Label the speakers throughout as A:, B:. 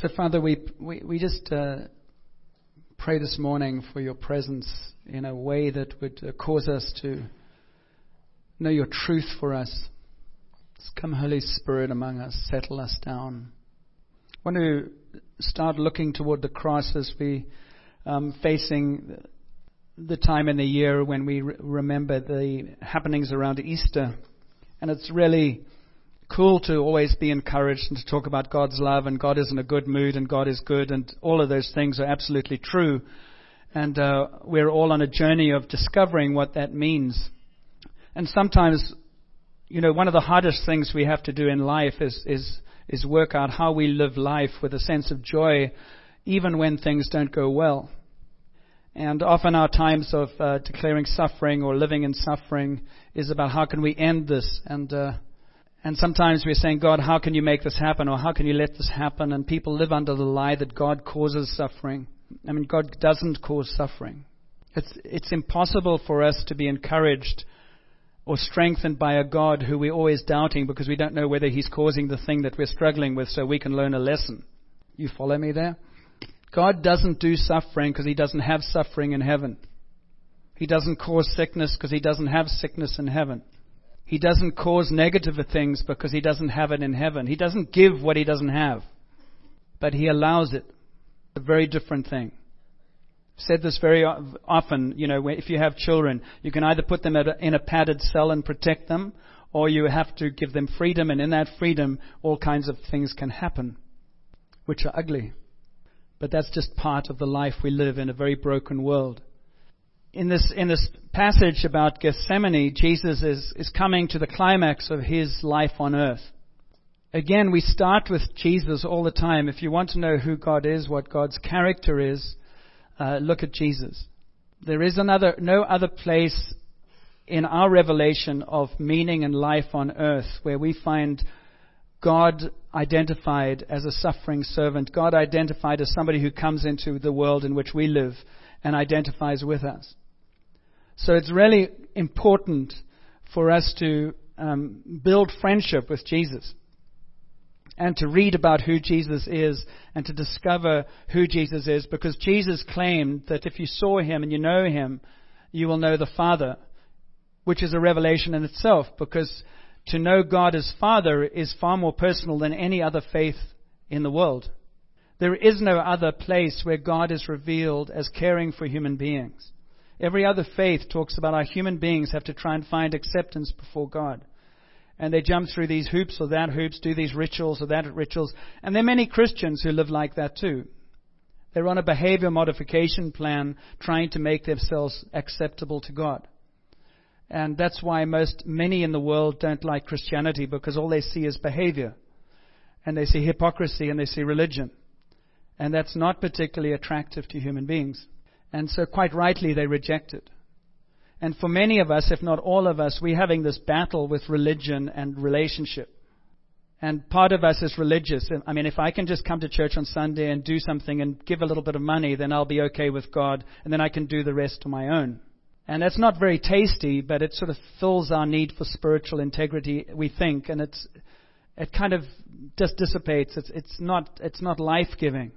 A: So, Father, we, we, we just uh, pray this morning for your presence in a way that would uh, cause us to know your truth for us. Come, Holy Spirit, among us, settle us down. I want to start looking toward the cross as we um, facing the time in the year when we re- remember the happenings around Easter, and it's really cool to always be encouraged and to talk about God's love and God is in a good mood and God is good and all of those things are absolutely true. And uh, we're all on a journey of discovering what that means. And sometimes, you know, one of the hardest things we have to do in life is, is, is work out how we live life with a sense of joy even when things don't go well. And often our times of uh, declaring suffering or living in suffering is about how can we end this and uh, and sometimes we're saying, God, how can you make this happen? Or how can you let this happen? And people live under the lie that God causes suffering. I mean, God doesn't cause suffering. It's, it's impossible for us to be encouraged or strengthened by a God who we're always doubting because we don't know whether He's causing the thing that we're struggling with so we can learn a lesson. You follow me there? God doesn't do suffering because He doesn't have suffering in heaven. He doesn't cause sickness because He doesn't have sickness in heaven. He doesn't cause negative things because he doesn't have it in heaven. He doesn't give what he doesn't have, but he allows it. A very different thing. I've said this very often. You know, if you have children, you can either put them in a padded cell and protect them, or you have to give them freedom, and in that freedom, all kinds of things can happen, which are ugly. But that's just part of the life we live in a very broken world in this, in this passage about Gethsemane, Jesus is, is coming to the climax of his life on earth. Again, we start with Jesus all the time. If you want to know who God is, what God's character is, uh, look at Jesus. There is another, no other place in our revelation of meaning and life on earth where we find God identified as a suffering servant, God identified as somebody who comes into the world in which we live and identifies with us. So it's really important for us to um, build friendship with Jesus and to read about who Jesus is and to discover who Jesus is because Jesus claimed that if you saw him and you know him, you will know the Father, which is a revelation in itself because to know God as Father is far more personal than any other faith in the world. There is no other place where God is revealed as caring for human beings. Every other faith talks about how human beings have to try and find acceptance before God. And they jump through these hoops or that hoops, do these rituals or that rituals. And there are many Christians who live like that too. They're on a behavior modification plan trying to make themselves acceptable to God. And that's why most, many in the world don't like Christianity because all they see is behavior. And they see hypocrisy and they see religion. And that's not particularly attractive to human beings. And so, quite rightly, they reject it. And for many of us, if not all of us, we're having this battle with religion and relationship. And part of us is religious. I mean, if I can just come to church on Sunday and do something and give a little bit of money, then I'll be okay with God, and then I can do the rest on my own. And that's not very tasty, but it sort of fills our need for spiritual integrity, we think, and it's, it kind of just dissipates. It's, it's not, it's not life giving.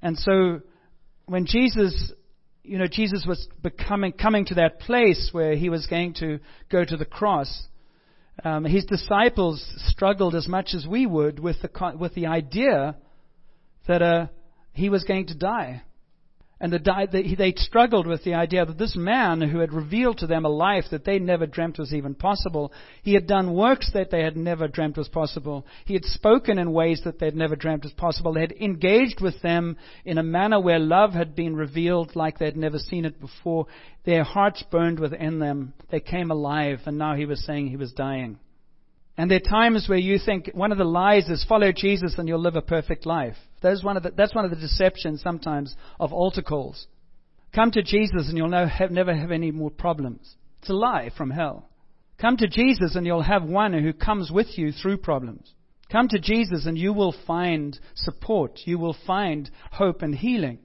A: And so when Jesus, you know, Jesus was becoming, coming to that place where he was going to go to the cross, um, his disciples struggled as much as we would with the, with the idea that uh, he was going to die. And the, they struggled with the idea that this man who had revealed to them a life that they never dreamt was even possible, he had done works that they had never dreamt was possible. He had spoken in ways that they had never dreamt was possible. They had engaged with them in a manner where love had been revealed like they had never seen it before. Their hearts burned within them. They came alive, and now he was saying he was dying. And there are times where you think one of the lies is follow Jesus and you'll live a perfect life. That's one of the, that's one of the deceptions sometimes of altar calls. Come to Jesus and you'll no, have, never have any more problems. It's a lie from hell. Come to Jesus and you'll have one who comes with you through problems. Come to Jesus and you will find support. You will find hope and healing.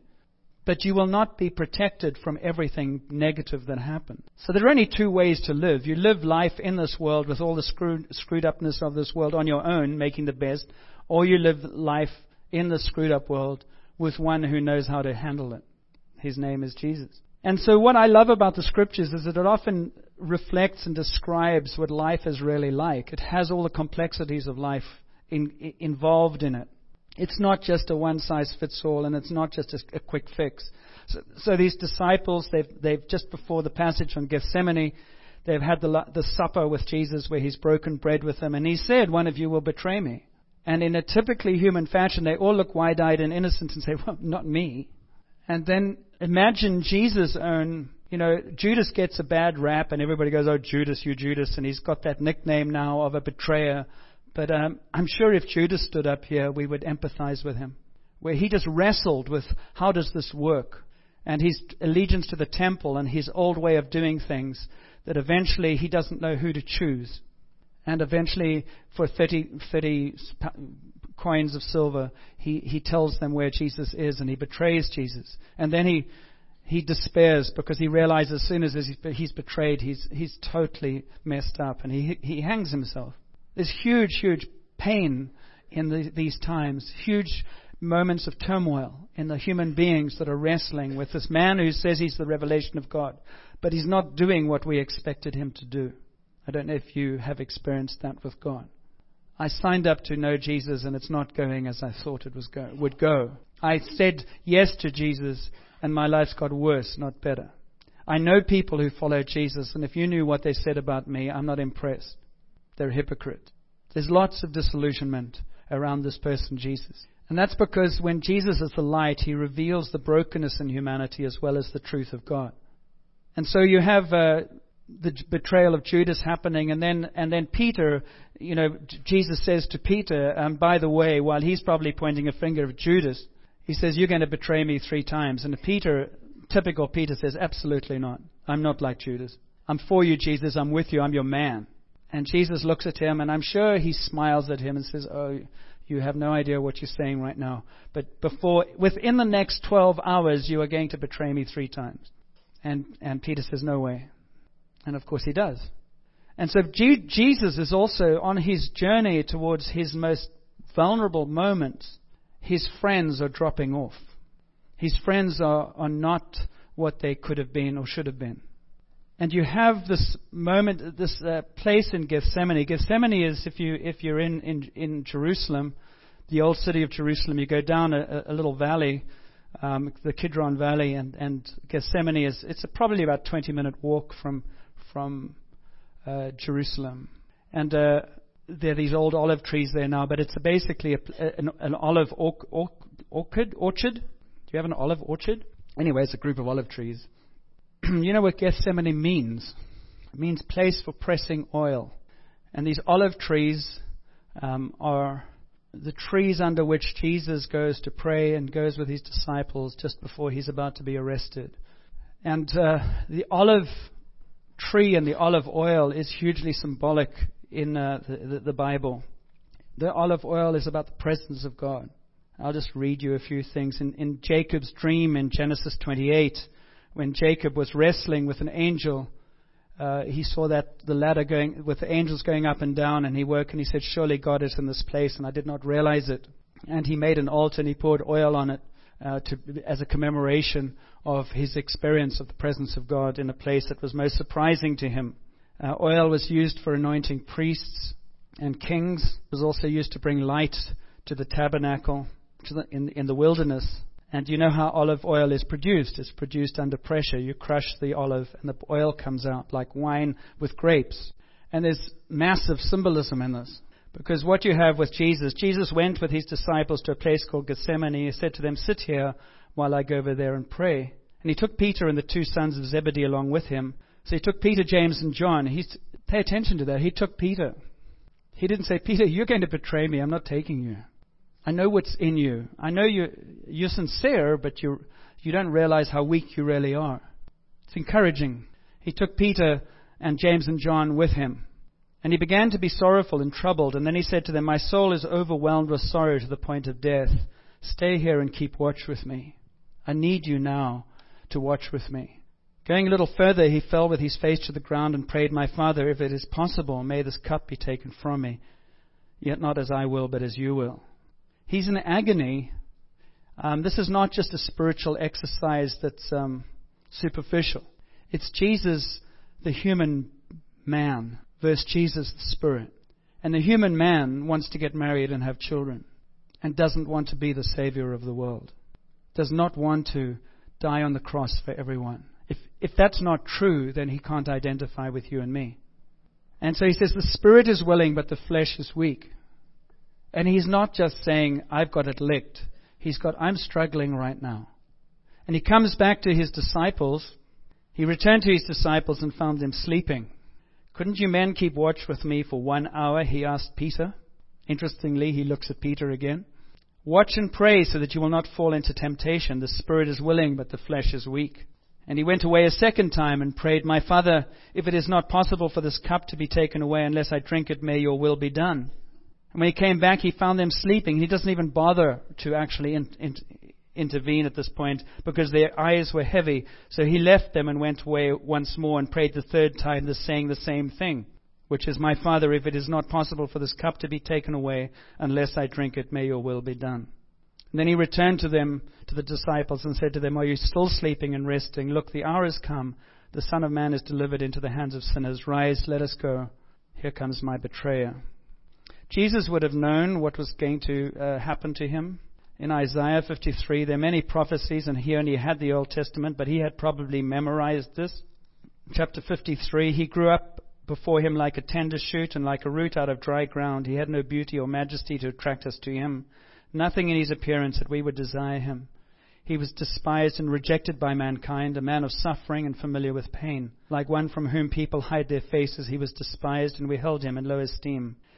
A: But you will not be protected from everything negative that happens. So there are only two ways to live. You live life in this world with all the screwed, screwed upness of this world on your own, making the best, or you live life in the screwed up world with one who knows how to handle it. His name is Jesus. And so what I love about the scriptures is that it often reflects and describes what life is really like. It has all the complexities of life in, involved in it. It's not just a one size fits all and it's not just a, a quick fix. So, so, these disciples, they've, they've just before the passage on Gethsemane, they've had the, the supper with Jesus where he's broken bread with them and he said, one of you will betray me. And in a typically human fashion, they all look wide eyed and innocent and say, well, not me. And then imagine Jesus' own, you know, Judas gets a bad rap and everybody goes, oh, Judas, you Judas. And he's got that nickname now of a betrayer. But um, I'm sure if Judas stood up here, we would empathize with him. Where he just wrestled with how does this work? And his allegiance to the temple and his old way of doing things, that eventually he doesn't know who to choose. And eventually, for 30, 30 coins of silver, he, he tells them where Jesus is and he betrays Jesus. And then he, he despairs because he realizes as soon as he's betrayed, he's, he's totally messed up and he, he hangs himself. There's huge, huge pain in the, these times, huge moments of turmoil in the human beings that are wrestling with this man who says he's the revelation of God, but he's not doing what we expected him to do. I don't know if you have experienced that with God. I signed up to know Jesus and it's not going as I thought it was go, would go. I said yes to Jesus and my life's got worse, not better. I know people who follow Jesus and if you knew what they said about me, I'm not impressed. They're hypocrite. There's lots of disillusionment around this person, Jesus. And that's because when Jesus is the light, he reveals the brokenness in humanity as well as the truth of God. And so you have uh, the betrayal of Judas happening, and then and then Peter, you know, Jesus says to Peter, um, by the way, while he's probably pointing a finger at Judas, he says, "You're going to betray me three times." And Peter, typical Peter, says, "Absolutely not. I'm not like Judas. I'm for you, Jesus. I'm with you. I'm your man." And Jesus looks at him, and I'm sure he smiles at him and says, "Oh, you have no idea what you're saying right now. But before, within the next 12 hours, you are going to betray me three times." And and Peter says, "No way." And of course he does. And so Jesus is also on his journey towards his most vulnerable moments. His friends are dropping off. His friends are, are not what they could have been or should have been. And you have this moment, this uh, place in Gethsemane. Gethsemane is, if, you, if you're in, in, in Jerusalem, the old city of Jerusalem, you go down a, a little valley, um, the Kidron Valley, and, and Gethsemane is, it's a probably about 20 minute walk from, from uh, Jerusalem. And uh, there are these old olive trees there now, but it's basically a, an, an, olive orchard. Orchard? Do you have an olive orchard? Anyway, it's a group of olive trees. you know what Gethsemane means? It means place for pressing oil. And these olive trees um, are the trees under which Jesus goes to pray and goes with his disciples just before he's about to be arrested. And uh, the olive tree and the olive oil is hugely symbolic in uh, the, the, Bible. The olive oil is about the presence of God. I'll just read you a few things. In, in Jacob's dream in Genesis 28, when Jacob was wrestling with an angel, uh, he saw that the ladder going with the angels going up and down, and he woke and he said, "Surely God is in this place," and I did not realize it. And he made an altar and he poured oil on it uh, to, as a commemoration of his experience of the presence of God in a place that was most surprising to him. Uh, oil was used for anointing priests and kings. It was also used to bring light to the tabernacle to the, in, in the wilderness. And you know how olive oil is produced? It's produced under pressure. You crush the olive and the oil comes out like wine with grapes. And there's massive symbolism in this. Because what you have with Jesus, Jesus went with his disciples to a place called Gethsemane. He said to them, Sit here while I go over there and pray. And he took Peter and the two sons of Zebedee along with him. So he took Peter, James, and John. He's, pay attention to that. He took Peter. He didn't say, Peter, you're going to betray me. I'm not taking you. I know what's in you. I know you, you're sincere, but you you don't realize how weak you really are. It's encouraging. He took Peter and James and John with him. And he began to be sorrowful and troubled. And then he said to them, My soul is overwhelmed with sorrow to the point of death. Stay here and keep watch with me. I need you now to watch with me. Going a little further, he fell with his face to the ground and prayed, My Father, if it is possible, may this cup be taken from me. Yet not as I will, but as you will. He's in agony. Um, this is not just a spiritual exercise that's um, superficial. It's Jesus, the human man, versus Jesus, the spirit. And the human man wants to get married and have children and doesn't want to be the savior of the world, does not want to die on the cross for everyone. If, if that's not true, then he can't identify with you and me. And so he says, the spirit is willing, but the flesh is weak. And he's not just saying, I've got it licked. He's got, I'm struggling right now. And he comes back to his disciples. He returned to his disciples and found them sleeping. Couldn't you men keep watch with me for one hour? He asked Peter. Interestingly, he looks at Peter again. Watch and pray so that you will not fall into temptation. The spirit is willing, but the flesh is weak. And he went away a second time and prayed, My Father, if it is not possible for this cup to be taken away unless I drink it, may your will be done. And when he came back, he found them sleeping. He doesn't even bother to actually in, in, intervene at this point because their eyes were heavy. So he left them and went away once more and prayed the third time, saying the same thing, which is, My Father, if it is not possible for this cup to be taken away unless I drink it, may your will be done. And then he returned to them, to the disciples, and said to them, Are you still sleeping and resting? Look, the hour has come. The Son of Man is delivered into the hands of sinners. Rise, let us go. Here comes my betrayer. Jesus would have known what was going to uh, happen to him. In Isaiah 53, there are many prophecies, and he only had the Old Testament, but he had probably memorized this. Chapter 53, he grew up before him like a tender shoot and like a root out of dry ground. He had no beauty or majesty to attract us to him nothing in his appearance that we would desire him. He was despised and rejected by mankind, a man of suffering and familiar with pain. Like one from whom people hide their faces, he was despised, and we held him in low esteem.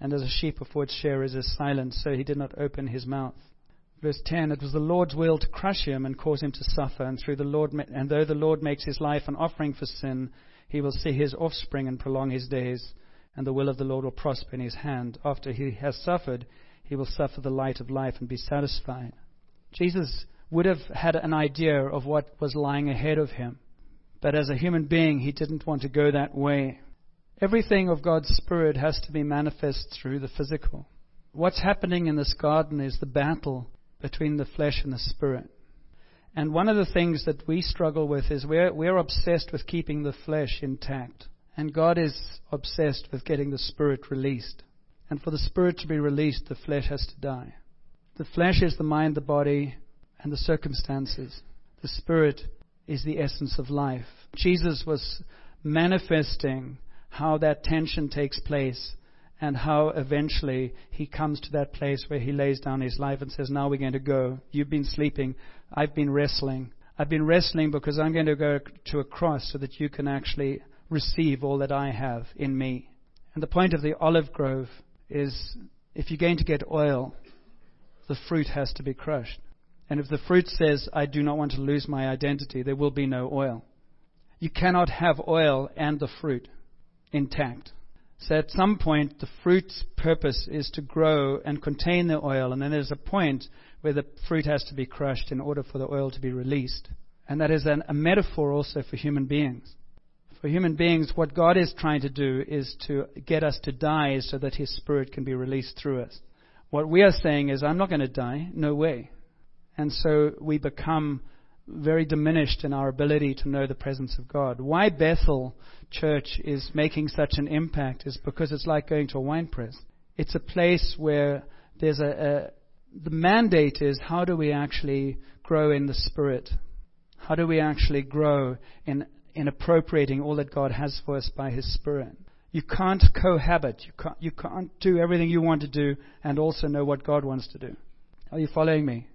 A: and as a sheep before its shearers is silent, so he did not open his mouth. Verse 10 It was the Lord's will to crush him and cause him to suffer, and, through the Lord, and though the Lord makes his life an offering for sin, he will see his offspring and prolong his days, and the will of the Lord will prosper in his hand. After he has suffered, he will suffer the light of life and be satisfied. Jesus would have had an idea of what was lying ahead of him. But as a human being, he didn't want to go that way. Everything of God's Spirit has to be manifest through the physical. What's happening in this garden is the battle between the flesh and the spirit. And one of the things that we struggle with is we're, we're obsessed with keeping the flesh intact. And God is obsessed with getting the spirit released. And for the spirit to be released, the flesh has to die. The flesh is the mind, the body, and the circumstances. The spirit is the essence of life. Jesus was manifesting how that tension takes place and how eventually he comes to that place where he lays down his life and says, Now we're going to go. You've been sleeping. I've been wrestling. I've been wrestling because I'm going to go to a cross so that you can actually receive all that I have in me. And the point of the olive grove is if you're going to get oil, the fruit has to be crushed. And if the fruit says, I do not want to lose my identity, there will be no oil. You cannot have oil and the fruit intact. So at some point, the fruit's purpose is to grow and contain the oil, and then there's a point where the fruit has to be crushed in order for the oil to be released. And that is an, a metaphor also for human beings for human beings, what God is trying to do is to get us to die so that His Spirit can be released through us. What we are saying is, I'm not going to die. No way. And so we become very diminished in our ability to know the presence of God. Why Bethel Church is making such an impact is because it's like going to a wine press. It's a place where there's a, a the mandate is how do we actually grow in the Spirit? How do we actually grow in in appropriating all that God has for us by His Spirit. You can't cohabit. You can't, you can't do everything you want to do and also know what God wants to do. Are you following me?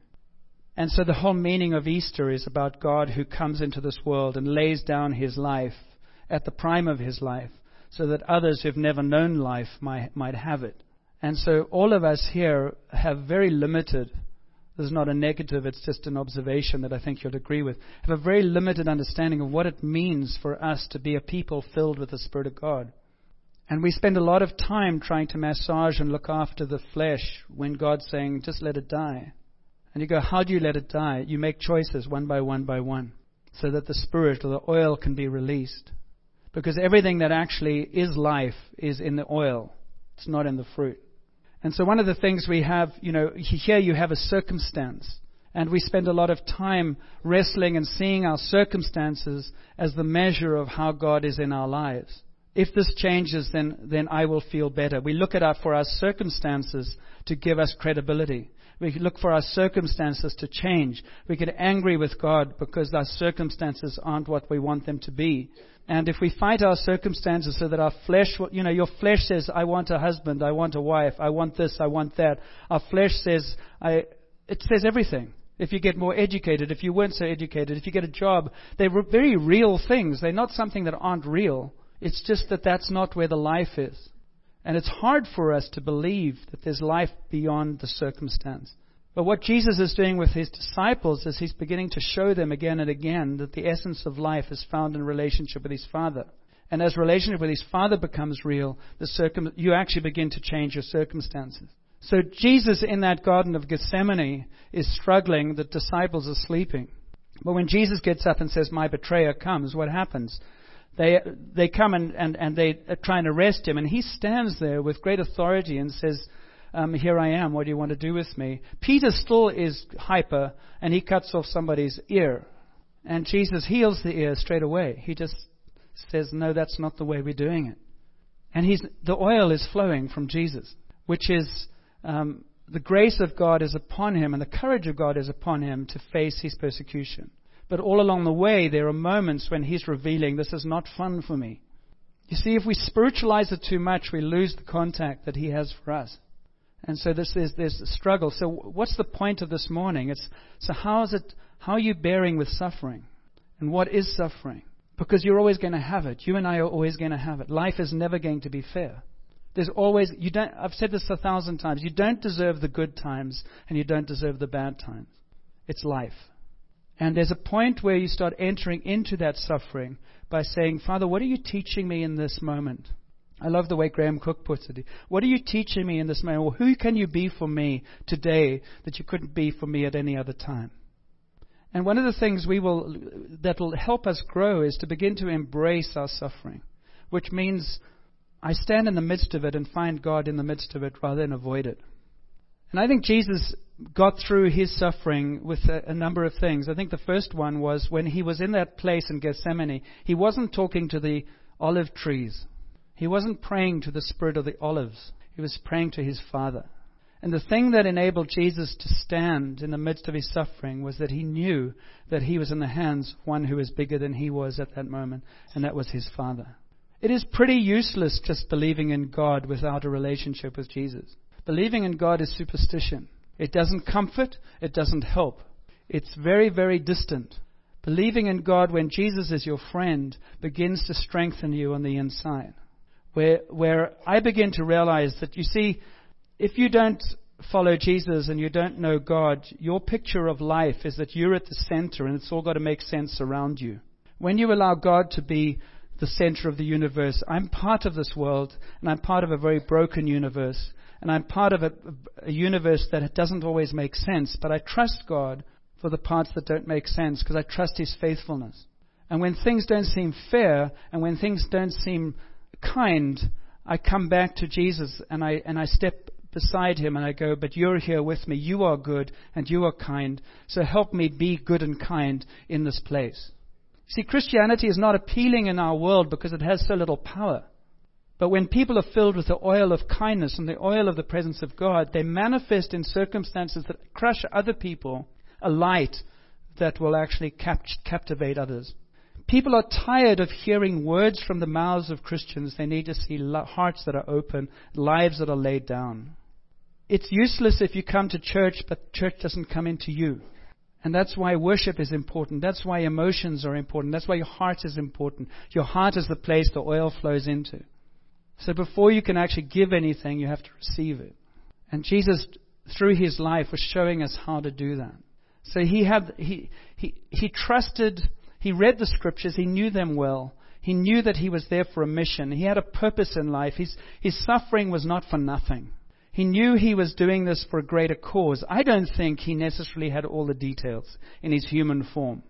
A: And so the whole meaning of Easter is about God who comes into this world and lays down His life at the prime of His life so that others who've never known life might, might have it. And so all of us here have very limited This is not a negative, it's just an observation that I think you'll agree with. Have a very limited understanding of what it means for us to be a people filled with the Spirit of God. And we spend a lot of time trying to massage and look after the flesh when God's saying, just let it die. And you go, how do you let it die? You make choices one by one by one so that the Spirit or the oil can be released. Because everything that actually is life is in the oil, it's not in the fruit. And so one of the things we have, you know, here you have a circumstance. And we spend a lot of time wrestling and seeing our circumstances as the measure of how God is in our lives. If this changes, then, then I will feel better. We look at our, for our circumstances to give us credibility. We look for our circumstances to change. We get angry with God because our circumstances aren't what we want them to be. And if we fight our circumstances so that our flesh, you know, your flesh says, I want a husband, I want a wife, I want this, I want that. Our flesh says, I, it says everything. If you get more educated, if you weren't so educated, if you get a job, they're very real things. They're not something that aren't real. It's just that that's not where the life is. And it's hard for us to believe that there's life beyond the circumstance. But what Jesus is doing with his disciples is he's beginning to show them again and again that the essence of life is found in relationship with his Father. And as relationship with his Father becomes real, the circum- you actually begin to change your circumstances. So Jesus in that Garden of Gethsemane is struggling, the disciples are sleeping. But when Jesus gets up and says, My betrayer comes, what happens? They, they come and, and, and they try and arrest him, and he stands there with great authority and says, um, here I am. What do you want to do with me? Peter still is hyper, and he cuts off somebody's ear. And Jesus heals the ear straight away. He just says, No, that's not the way we're doing it. And he's, the oil is flowing from Jesus, which is um, the grace of God is upon him and the courage of God is upon him to face his persecution. But all along the way, there are moments when he's revealing, This is not fun for me. You see, if we spiritualize it too much, we lose the contact that he has for us. And so this is there's a struggle. So what's the point of this morning? It's so how is it how are you bearing with suffering? And what is suffering? Because you're always going to have it. You and I are always going to have it. Life is never going to be fair. There's always you don't I've said this a thousand times. You don't deserve the good times and you don't deserve the bad times. It's life. And there's a point where you start entering into that suffering by saying, Father, what are you teaching me in this moment? I love the way Graham Cooke puts it. What are you teaching me in this moment? Well, who can you be for me today that you couldn't be for me at any other time? And one of the things we will that will help us grow is to begin to embrace our suffering, which means I stand in the midst of it and find God in the midst of it rather than avoid it. And I think Jesus got through his suffering with a, a, number of things. I think the first one was when he was in that place in Gethsemane, he wasn't talking to the olive trees. He wasn't praying to the spirit of the olives, he was praying to his Father. And the thing that enabled Jesus to stand in the midst of his suffering was that he knew that he was in the hands of one who was bigger than he was at that moment, and that was his Father. It is pretty useless just believing in God without a relationship with Jesus. Believing in God is superstition. It doesn't comfort, it doesn't help. It's very, very distant. Believing in God when Jesus is your friend begins to strengthen you on the inside where, where I begin to realize that, you see, if you don't follow Jesus and you don't know God, your picture of life is that you're at the center and it's all got to make sense around you. When you allow God to be the center of the universe, I'm part of this world and I'm part of a very broken universe and I'm part of a, a universe that doesn't always make sense, but I trust God for the parts that don't make sense because I trust His faithfulness. And when things don't seem fair and when things don't seem kind, I come back to Jesus and I, and I step beside him and I go, But you're here with me. You are good and you are kind. So help me be good and kind in this place. See, Christianity is not appealing in our world because it has so little power. But when people are filled with the oil of kindness and the oil of the presence of God, they manifest in circumstances that crush other people a light that will actually cap- captivate others. People are tired of hearing words from the mouths of Christians. They need to see hearts that are open, lives that are laid down. It's useless if you come to church, but church doesn't come into you. And that's why worship is important. That's why emotions are important. That's why your heart is important. Your heart is the place the oil flows into. So before you can actually give anything, you have to receive it. And Jesus through his life was showing us how to do that. So he had he he he trusted. He read the scriptures. He knew them well. He knew that he was there for a mission. He had a purpose in life. His his suffering was not for nothing. He knew he was doing this for a greater cause. I don't think he necessarily had all the details in his human form.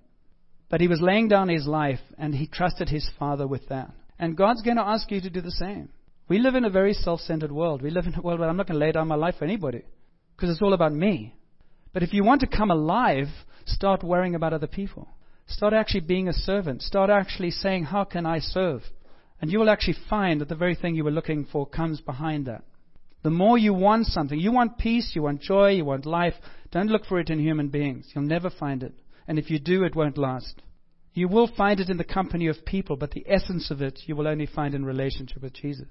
A: But he was laying down his life and he trusted his Father with that. And God's going to ask you to do the same. We live in a very self centered world. We live in a world where I'm not going to lay down my life for anybody because it's all about me. But if you want to come alive, start worrying about other people. Start actually being a servant. Start actually saying, How can I serve? And you will actually find that the very thing you were looking for comes behind that. The more you want something, you want peace, you want joy, you want life, don't look for it in human beings. You'll never find it. And if you do, it won't last. You will find it in the company of people, but the essence of it you will only find in relationship with Jesus.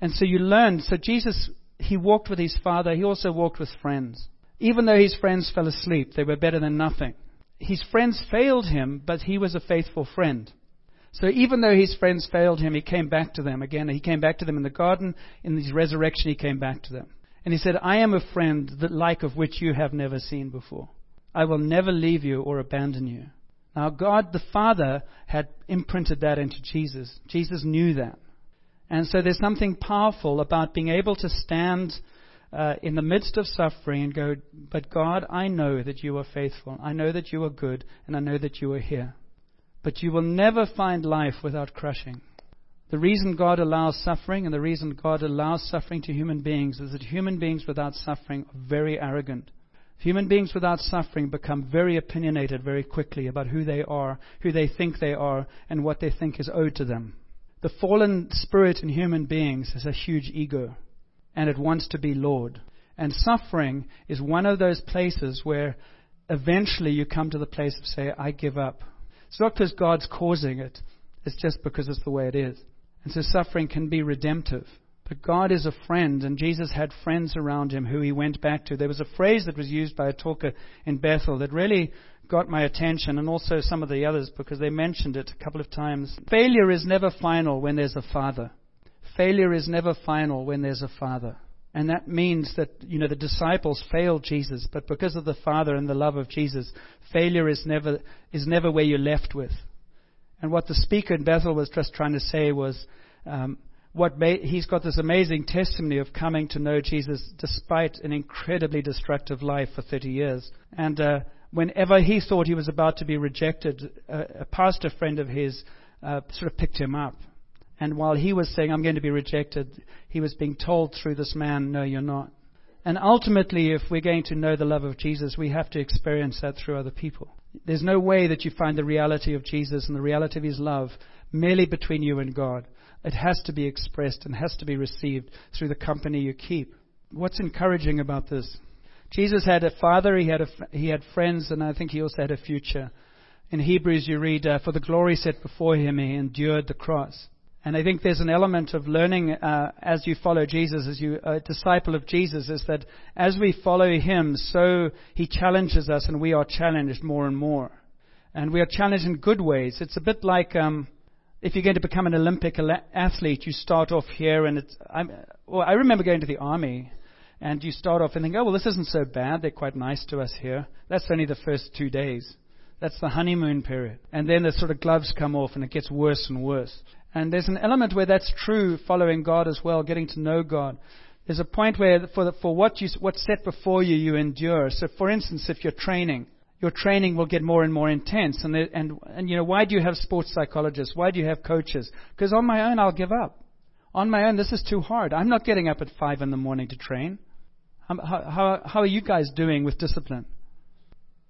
A: And so you learn. So Jesus, he walked with his Father. He also walked with friends. Even though his friends fell asleep, they were better than nothing. His friends failed him, but he was a faithful friend. So even though his friends failed him, he came back to them again. He came back to them in the garden. In his resurrection, he came back to them. And he said, I am a friend the like of which you have never seen before. I will never leave you or abandon you. Now, God the Father had imprinted that into Jesus. Jesus knew that. And so there's something powerful about being able to stand uh, in the midst of suffering and go, But God, I know that you are faithful. I know that you are good, and I know that you are here. But you will never find life without crushing. The reason God allows suffering and the reason God allows suffering to human beings is that human beings without suffering are very arrogant. Human beings without suffering become very opinionated very quickly about who they are, who they think they are, and what they think is owed to them. The fallen spirit in human beings has a huge ego, and it wants to be Lord. And suffering is one of those places where eventually you come to the place of say, I give up. It's not because God's causing it, it's just because it's the way it is. And so suffering can be redemptive. But God is a friend, and Jesus had friends around him who he went back to. There was a phrase that was used by a talker in Bethel that really got my attention, and also some of the others, because they mentioned it a couple of times. Failure is never final when there's a father. Failure is never final when there's a father. And that means that, you know, the disciples failed Jesus, but because of the Father and the love of Jesus, failure is never, is never where you're left with. And what the speaker in Bethel was just trying to say was, um, what he's got this amazing testimony of coming to know Jesus despite an incredibly destructive life for 30 years. And uh, whenever he thought he was about to be rejected, a, a pastor friend of his uh, sort of picked him up and while he was saying, I'm going to be rejected, he was being told through this man, No, you're not. And ultimately, if we're going to know the love of Jesus, we have to experience that through other people. There's no way that you find the reality of Jesus and the reality of his love merely between you and God. It has to be expressed and has to be received through the company you keep. What's encouraging about this? Jesus had a father, he had, a, he had friends, and I think he also had a future. In Hebrews, you read, uh, For the glory set before him, he endured the cross. And I think there's an element of learning uh, as you follow Jesus, as you a disciple of Jesus, is that as we follow Him, so He challenges us, and we are challenged more and more. And we are challenged in good ways. It's a bit like um, if you're going to become an Olympic athlete, you start off here, and it's. I'm, well, I remember going to the army, and you start off and think, oh well, this isn't so bad. They're quite nice to us here. That's only the first two days. That's the honeymoon period. And then the sort of gloves come off and it gets worse and worse. And there's an element where that's true following God as well, getting to know God. There's a point where for, the, for what you, what's set before you, you endure. So, for instance, if you're training, your training will get more and more intense. And, and, and you know, why do you have sports psychologists? Why do you have coaches? Because on my own, I'll give up. On my own, this is too hard. I'm not getting up at 5 in the morning to train. How, how, how are you guys doing with discipline?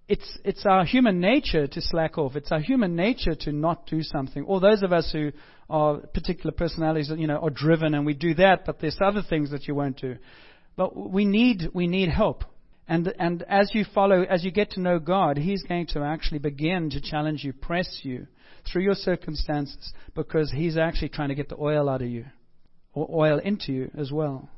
A: It's, it's our human nature to slack off. It's our human nature to not do something. Or those of us who are particular personalities, you know, are driven and we do that, but there's other things that you won't do. But we need, we need help. And, and as you follow, as you get to know God, He's going to actually begin to challenge you, press you through your circumstances, because He's actually trying to get the oil out of you, or oil into you as well.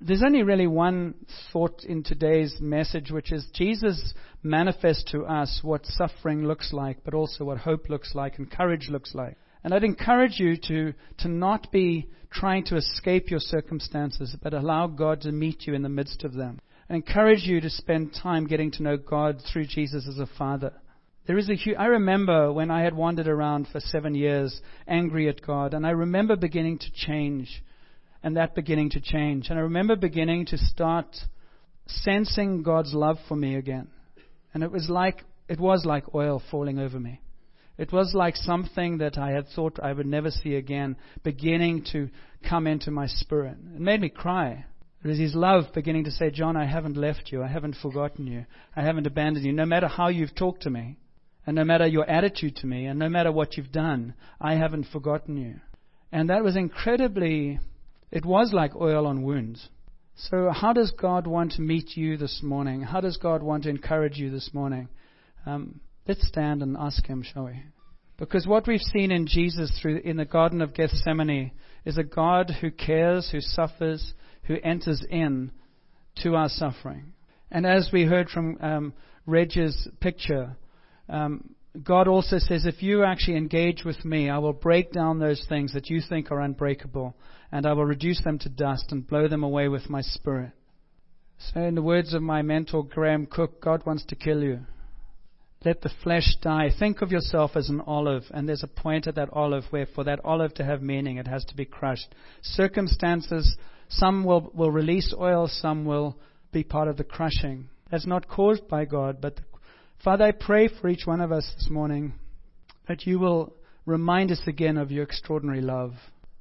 A: There's only really one thought in today's message, which is Jesus manifests to us what suffering looks like, but also what hope looks like and courage looks like. And I'd encourage you to, to not be trying to escape your circumstances, but allow God to meet you in the midst of them. I encourage you to spend time getting to know God through Jesus as a father. There is a hu- I remember when I had wandered around for seven years angry at God, and I remember beginning to change, and that beginning to change. And I remember beginning to start sensing God's love for me again. And it was like, it was like oil falling over me. It was like something that I had thought I would never see again beginning to come into my spirit. It made me cry. It was His love beginning to say, John, I haven't left you. I haven't forgotten you. I haven't abandoned you. No matter how you've talked to me, and no matter your attitude to me, and no matter what you've done, I haven't forgotten you. And that was incredibly, it was like oil on wounds. So, how does God want to meet you this morning? How does God want to encourage you this morning? Um, let's stand and ask Him, shall we? Because what we've seen in Jesus through in the Garden of Gethsemane is a God who cares, who suffers, who enters in to our suffering. And as we heard from um, Reg's picture, um, God also says, if you actually engage with me, I will break down those things that you think are unbreakable, and I will reduce them to dust and blow them away with my spirit. So, in the words of my mentor, Graham Cooke, God wants to kill you. Let the flesh die. Think of yourself as an olive, and there's a point at that olive where, for that olive to have meaning, it has to be crushed. Circumstances, some will, will release oil, some will be part of the crushing. That's not caused by God, but Father, I pray for each one of us this morning that you will remind us again of your extraordinary love,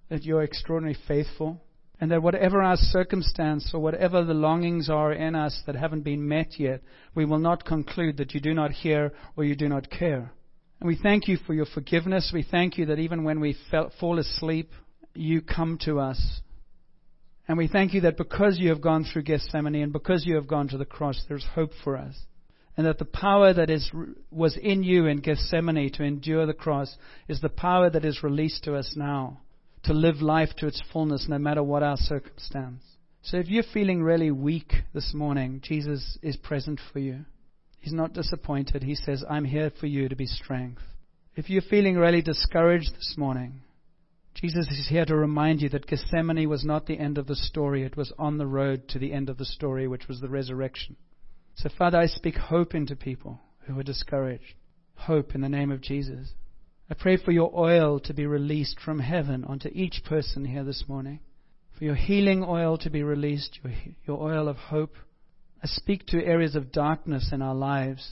A: that you're extraordinarily faithful, and that whatever our circumstance or whatever the longings are in us that haven't been met yet, we will not conclude that you do not hear or you do not care. And we thank you for your forgiveness. We thank you that even when we fall asleep, you come to us. And we thank you that because you have gone through Gethsemane and because you have gone to the cross, there's hope for us and that the power that is, was in you in Gethsemane to endure the cross is the power that is released to us now to live life to its fullness no matter what our circumstance. So if you're feeling really weak this morning, Jesus is present for you. He's not disappointed. He says, I'm here for you to be strength. If you're feeling really discouraged this morning, Jesus is here to remind you that Gethsemane was not the end of the story. It was on the road to the end of the story, which was the resurrection. So, Father, I speak hope into people who are discouraged. Hope in the name of Jesus. I pray for your oil to be released from heaven onto each person here this morning. For your healing oil to be released, your, your oil of hope. I speak to areas of darkness in our lives.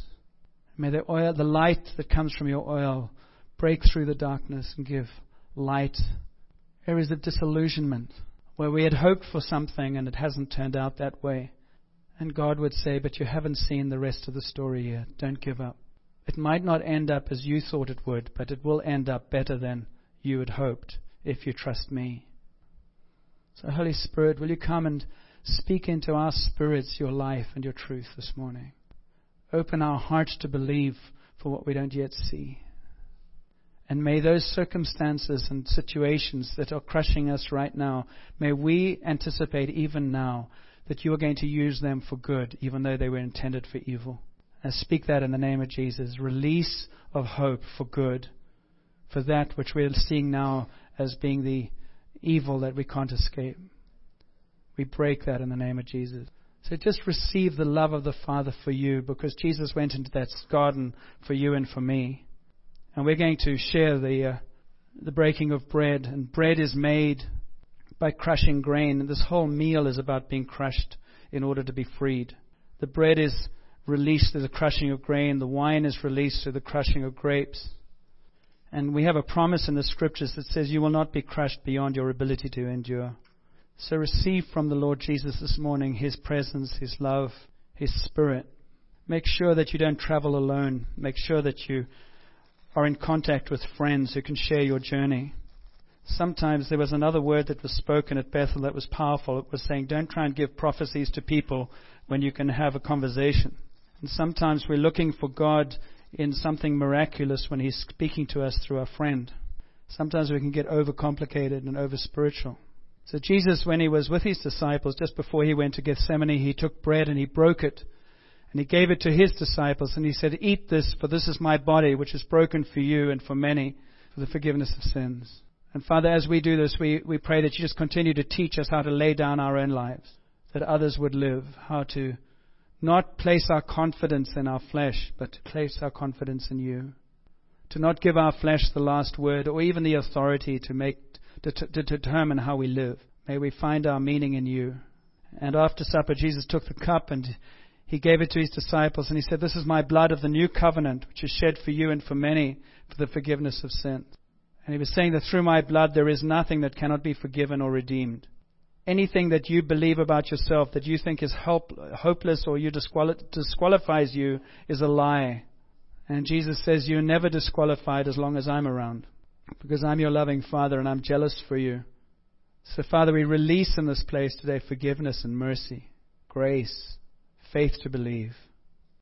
A: May the oil, the light that comes from your oil break through the darkness and give light. Areas of disillusionment where we had hoped for something and it hasn't turned out that way. And God would say, But you haven't seen the rest of the story yet. Don't give up. It might not end up as you thought it would, but it will end up better than you had hoped if you trust me. So, Holy Spirit, will you come and speak into our spirits your life and your truth this morning? Open our hearts to believe for what we don't yet see. And may those circumstances and situations that are crushing us right now, may we anticipate even now that you are going to use them for good, even though they were intended for evil. I speak that in the name of Jesus. Release of hope for good, for that which we are seeing now as being the evil that we can't escape. We break that in the name of Jesus. So just receive the love of the Father for you because Jesus went into that garden for you and for me. And we're going to share the, uh, the breaking of bread. And bread is made by crushing grain. This whole meal is about being crushed in order to be freed. The bread is released through the crushing of grain, the wine is released through the crushing of grapes. And we have a promise in the scriptures that says, You will not be crushed beyond your ability to endure. So receive from the Lord Jesus this morning His presence, His love, His Spirit. Make sure that you don't travel alone. Make sure that you are in contact with friends who can share your journey sometimes there was another word that was spoken at Bethel that was powerful. It was saying, don't try and give prophecies to people when you can have a conversation. And sometimes we're looking for God in something miraculous when He's speaking to us through a friend. Sometimes we can get overcomplicated and over spiritual. So Jesus, when He was with His disciples, just before He went to Gethsemane, He took bread and He broke it. And He gave it to His disciples and He said, Eat this, for this is my body, which is broken for you and for many for the forgiveness of sins. And Father, as we do this, we, we pray that you just continue to teach us how to lay down our own lives. that others would live, how to not place our confidence in our flesh, but to place our confidence in you. To not give our flesh the last word or even the authority to make to, to, to determine how we live. May we find our meaning in you. And after supper, Jesus took the cup and he gave it to his disciples and he said, This is my blood of the new covenant, which is shed for you and for many for the forgiveness of sins. And he was saying that through my blood there is nothing that cannot be forgiven or redeemed. Anything that you believe about yourself that you think is help, hopeless or you disqual- disqualifies you is a lie. And Jesus says, You're never disqualified as long as I'm around because I'm your loving Father and I'm jealous for you. So, Father, we release in this place today forgiveness and mercy, grace, faith to believe.